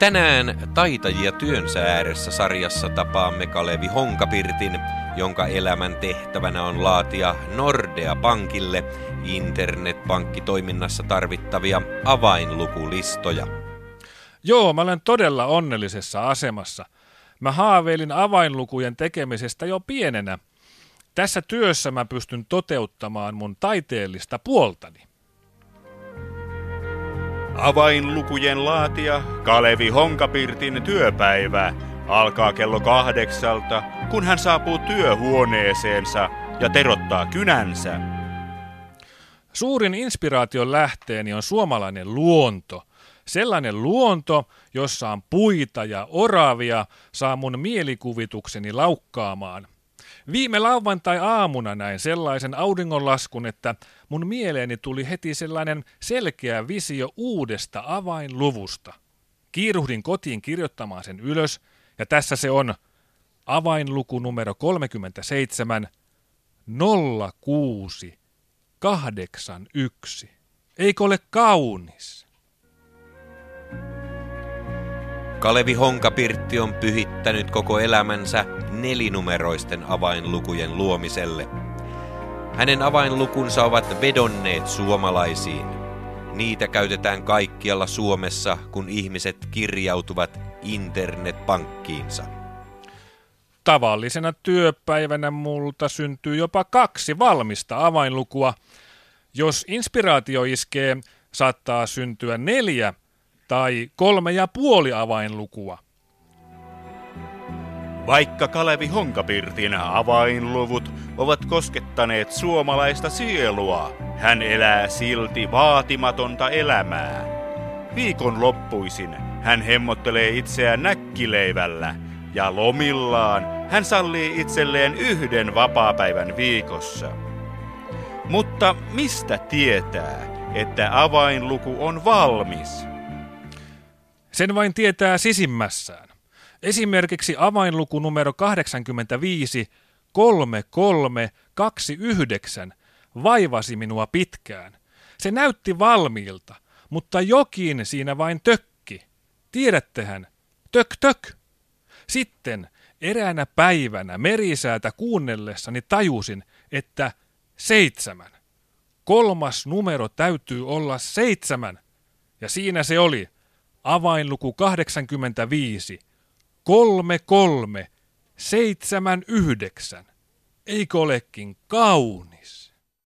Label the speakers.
Speaker 1: Tänään taitajia työnsä ääressä sarjassa tapaamme Kalevi Honkapirtin, jonka elämän tehtävänä on laatia Nordea Pankille internetpankkitoiminnassa tarvittavia avainlukulistoja.
Speaker 2: Joo, mä olen todella onnellisessa asemassa. Mä haaveilin avainlukujen tekemisestä jo pienenä. Tässä työssä mä pystyn toteuttamaan mun taiteellista puoltani.
Speaker 3: Avainlukujen laatia Kalevi Honkapirtin työpäivä alkaa kello kahdeksalta, kun hän saapuu työhuoneeseensa ja terottaa kynänsä.
Speaker 2: Suurin inspiraation lähteeni on suomalainen luonto. Sellainen luonto, jossa on puita ja oravia, saa mun mielikuvitukseni laukkaamaan. Viime lauantai-aamuna näin sellaisen auringonlaskun, että mun mieleeni tuli heti sellainen selkeä visio uudesta avainluvusta. Kiiruhdin kotiin kirjoittamaan sen ylös, ja tässä se on avainluku numero 37 06 81. Eikö ole kaunis?
Speaker 1: Kalevi Honkapirtti on pyhittänyt koko elämänsä nelinumeroisten avainlukujen luomiselle. Hänen avainlukunsa ovat vedonneet suomalaisiin. Niitä käytetään kaikkialla Suomessa, kun ihmiset kirjautuvat internetpankkiinsa.
Speaker 2: Tavallisena työpäivänä multa syntyy jopa kaksi valmista avainlukua. Jos inspiraatio iskee, saattaa syntyä neljä tai kolme ja puoli avainlukua.
Speaker 3: Vaikka Kalevi Honkapirtin avainluvut ovat koskettaneet suomalaista sielua, hän elää silti vaatimatonta elämää. Viikon loppuisin hän hemmottelee itseään näkkileivällä ja lomillaan hän sallii itselleen yhden vapaapäivän viikossa. Mutta mistä tietää, että avainluku on valmis?
Speaker 2: Sen vain tietää sisimmässään. Esimerkiksi avainluku numero 85 3329 vaivasi minua pitkään. Se näytti valmiilta, mutta jokin siinä vain tökki. Tiedättehän, tök tök. Sitten eräänä päivänä merisäätä kuunnellessani tajusin, että seitsemän. Kolmas numero täytyy olla seitsemän. Ja siinä se oli, avainluku 85, 33, 79. Eikö olekin kaunis?